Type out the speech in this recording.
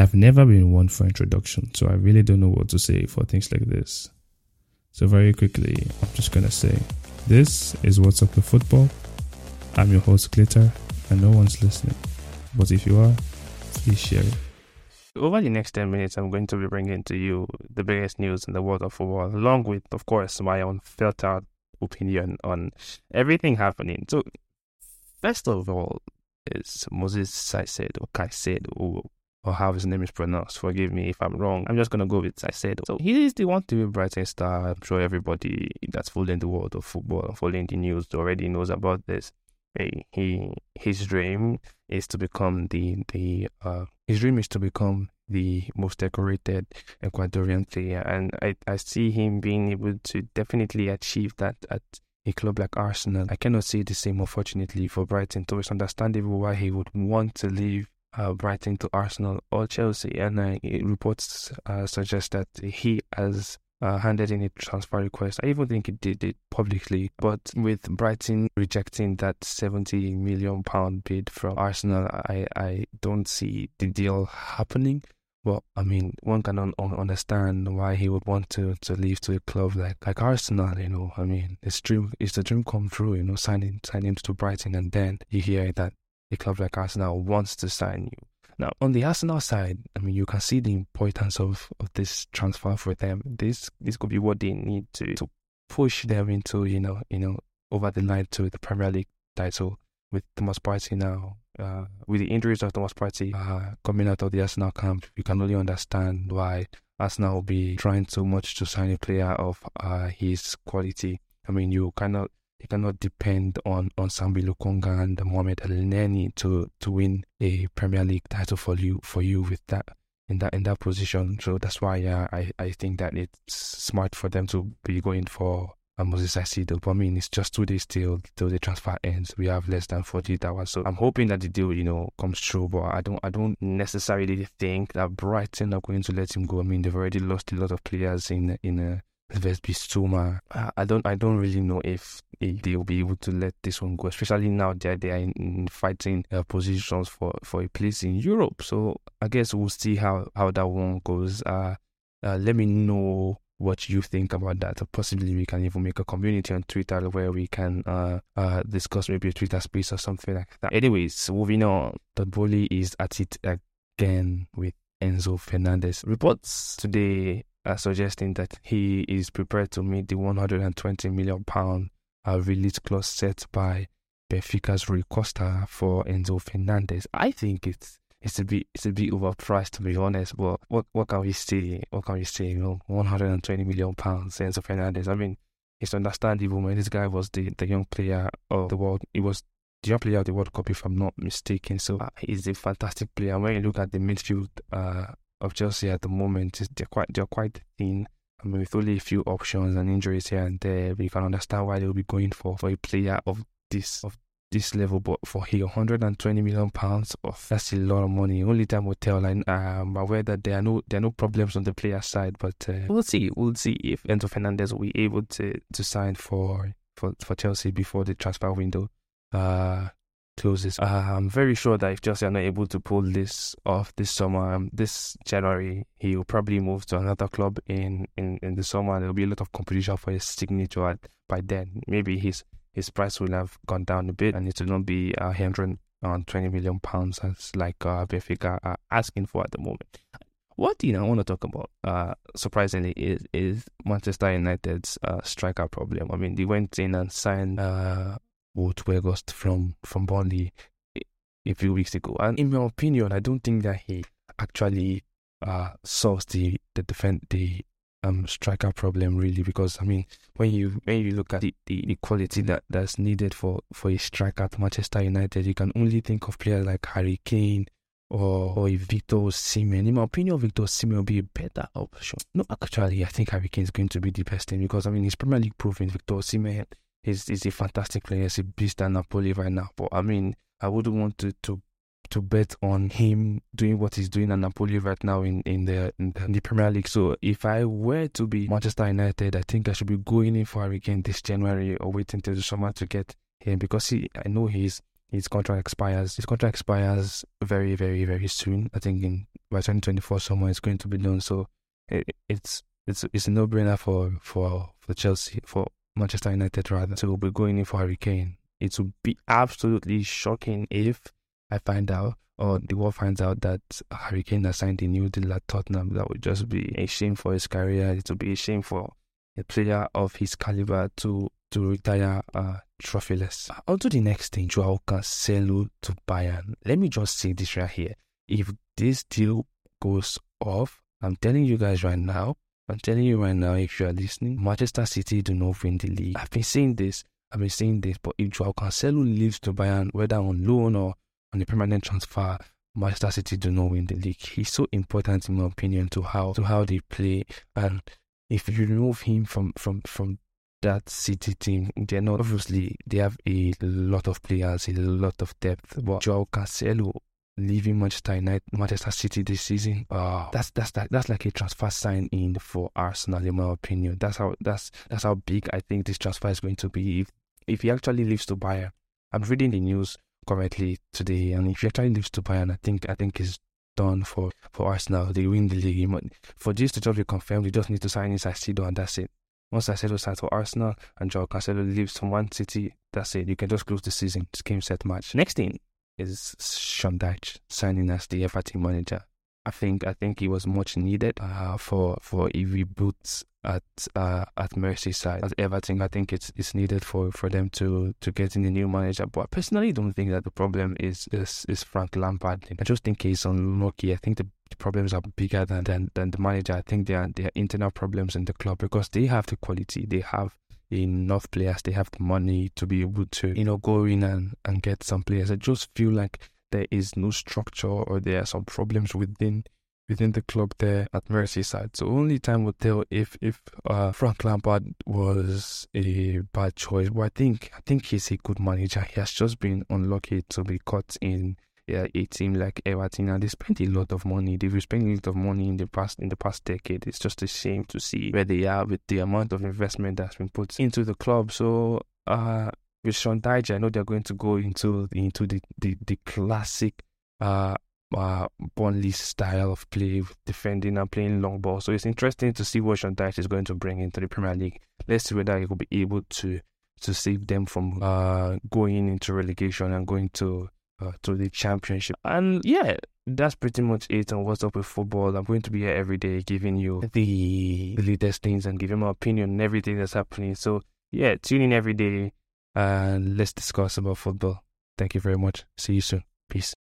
I've never been one for introduction, so I really don't know what to say for things like this. So, very quickly, I'm just gonna say this is What's Up with Football. I'm your host, Glitter, and no one's listening. But if you are, please share it. Over the next 10 minutes, I'm going to be bringing to you the biggest news in the world of football, along with, of course, my own filtered opinion on everything happening. So, first of all, is Moses Caicedo, or Caicedo, or how his name is pronounced. Forgive me if I'm wrong. I'm just gonna go with I said. So he is the one to be Brighton star. I'm sure everybody that's following the world of football, following the news, already knows about this. He, he his dream is to become the the uh his dream is to become the most decorated Ecuadorian player, and I I see him being able to definitely achieve that at a club like Arsenal. I cannot say the same, unfortunately, for Brighton. So it's understandable why he would want to leave uh, Brighton to Arsenal or Chelsea. And uh, reports uh, suggest that he has uh, handed in a transfer request. I even think he did it publicly. But with Brighton rejecting that 70 million pound bid from Arsenal, I, I don't see the deal happening. Well, I mean, one can un- understand why he would want to, to leave to a club like, like Arsenal, you know. I mean, it's dream it's a dream come true, you know, signing signing to Brighton and then you hear that a club like Arsenal wants to sign you. Now, on the Arsenal side, I mean, you can see the importance of, of this transfer for them. This this could be what they need to, to push them into, you know, you know, over the line to the Premier League title with Thomas Partey now uh, with the injuries of Thomas Partey uh, coming out of the Arsenal camp, you can only understand why Arsenal will be trying so much to sign a player of uh, his quality. I mean, you cannot you cannot depend on on Sambi Lokonga and Mohamed Elneny to to win a Premier League title for you for you with that in that in that position. So that's why uh, I I think that it's smart for them to be going for and Moses Caicedo. But I mean, it's just two days till till the transfer ends. We have less than 48 hours, so I'm hoping that the deal, you know, comes true. But I don't, I don't necessarily think that Brighton are going to let him go. I mean, they've already lost a lot of players in in a. Bissouma. I don't I don't really know if, if they'll be able to let this one go, especially now that they are in, in fighting uh, positions for, for a place in Europe. So I guess we'll see how, how that one goes. Uh, uh, let me know what you think about that. Possibly we can even make a community on Twitter where we can uh, uh, discuss maybe a Twitter space or something like that. Anyways, moving on, Todd Boehly is at it again with Enzo Fernandez. Reports today are suggesting that he is prepared to meet the 120 million pound uh, release clause set by Benfica's Rui Costa for Enzo Fernandez. I think it's it's a bit it's a bit overpriced to be honest. But what what can we say? What can we say? You know, 120 million pounds, Enzo Fernandez. I mean, it's understandable. Man, this guy was the the young player of the world. He was the young player of the World Cup, if I'm not mistaken. So uh, he's a fantastic player. When you look at the midfield uh, of Chelsea at the moment, they're quite they're quite thin. With only a few options and injuries here and there, you can understand why they'll be going for, for a player of this of this level, but for here, 120 million pounds, oh, that's a lot of money. Only time will tell. And I'm aware that there are no there are no problems on the player side, but uh, we'll see. We'll see if Enzo Fernandez will be able to to sign for for for Chelsea before the transfer window uh closes. Uh, I'm very sure that if Chelsea are not able to pull this off this summer, um, this January, he will probably move to another club in in in the summer. There will be a lot of competition for his signature at, by then. Maybe he's his price will have gone down a bit and it will not be uh, 120 million pounds as like uh, are asking for at the moment. What you know I want to talk about, uh, surprisingly, is is Manchester United's uh, striker problem. I mean, they went in and signed uh, Wout Weghorst from from Burnley a few weeks ago, and in my opinion, I don't think that he actually uh, solves the the defend the um striker problem really because I mean when you when you look at the, the, the, quality that, that's needed for, for a striker at Manchester United, you can only think of players like Harry Kane or or Victor Osimhen. In my opinion, Victor Osimhen will be a better option. No, actually, I think Harry Kane is going to be the best thing because I mean he's Premier League proven. Victor Osimhen is is a fantastic player. He's a beast at Napoli right now. But I mean, I wouldn't want to to to bet on him doing what he's doing at Napoli right now in, in, the, in the, in the Premier League. So if I were to be Manchester United, I think I should be going in for again this January or waiting till the summer to get him because he, I know his his contract expires. His contract expires very, very, very soon. I think in by 2024 someone is going to be done. So it, it's it's it's a no brainer for for for Chelsea for Manchester United rather to be going in for Harry Kane. It would be absolutely shocking if I find out or the world finds out that Harry Kane has signed a new deal at Tottenham. That would just be a shame for his career. It would be a shame for a player of his caliber to to retire uh, trophyless. On to the next thing, Joao Cancelo to Bayern. Let me just say this right here. If this deal goes off, I'm telling you guys right now, I'm telling you right now, if you are listening, Manchester City do not win the league. I've been saying this, I've been saying this, but if Joao Cancelo leaves to Bayern, whether on loan or on a permanent transfer, Manchester City do not win the league. He's so important in my opinion to how to how they play. And if you remove him from from from that City team, they're not obviously they have a lot of players, a lot of depth. But Joao Cancelo leaving Manchester United, Manchester City this season, uh, that's that's that, that's like a transfer sign in for Arsenal, in my opinion. That's how that's that's how big I think this transfer is going to be. If if he actually leaves to Bayern, I'm reading the news currently today, and if he actually leaves to Bayern, I think I think it's done for for Arsenal. They win the league. For this to just be confirmed, you just need to sign in Caicedo, and that's it. Once Caicedo signs for Arsenal and Joao Cancelo leaves from one city, that's it. You can just close the season. It's game set match. Next thing is Sean Dyche signing as the Everton manager. I think I think he was much needed uh, for for a reboot at uh, at Merseyside at Everton. I think it's it's needed for, for them to to get in a new manager. But I personally don't think that the problem is is, is Frank Lampard. I just think he's unlucky. I think the, the problems are bigger than, than than the manager. I think they are they are internal problems in the club because they have the quality, they have enough players, they have the money to be able to you know go in and and get some players. I just feel like there is no structure or there are some problems within within the club there at Merseyside. So only time will tell if if uh, Frank Lampard was a bad choice. But I think I think he's a good manager. He has just been unlucky to be caught in yeah, a team like Everton, and they spent a lot of money. They've spent a lot of money in the past in the past decade. It's just a shame to see where they are with the amount of investment that's been put into the club. So uh, with Sean Dyche, I know they're going to go into into the the, the classic uh uh, Burnley style of play, defending and playing long ball. So it's interesting to see what Sean Dyche is going to bring into the Premier League. Let's see whether he will be able to to save them from uh, going into relegation and going to uh, to the championship. And yeah, that's pretty much it on what's up with football. I'm going to be here every day giving you the, the latest things and giving my opinion on everything that's happening. So yeah, tune in every day and let's discuss about football. Thank you very much. See you soon. Peace.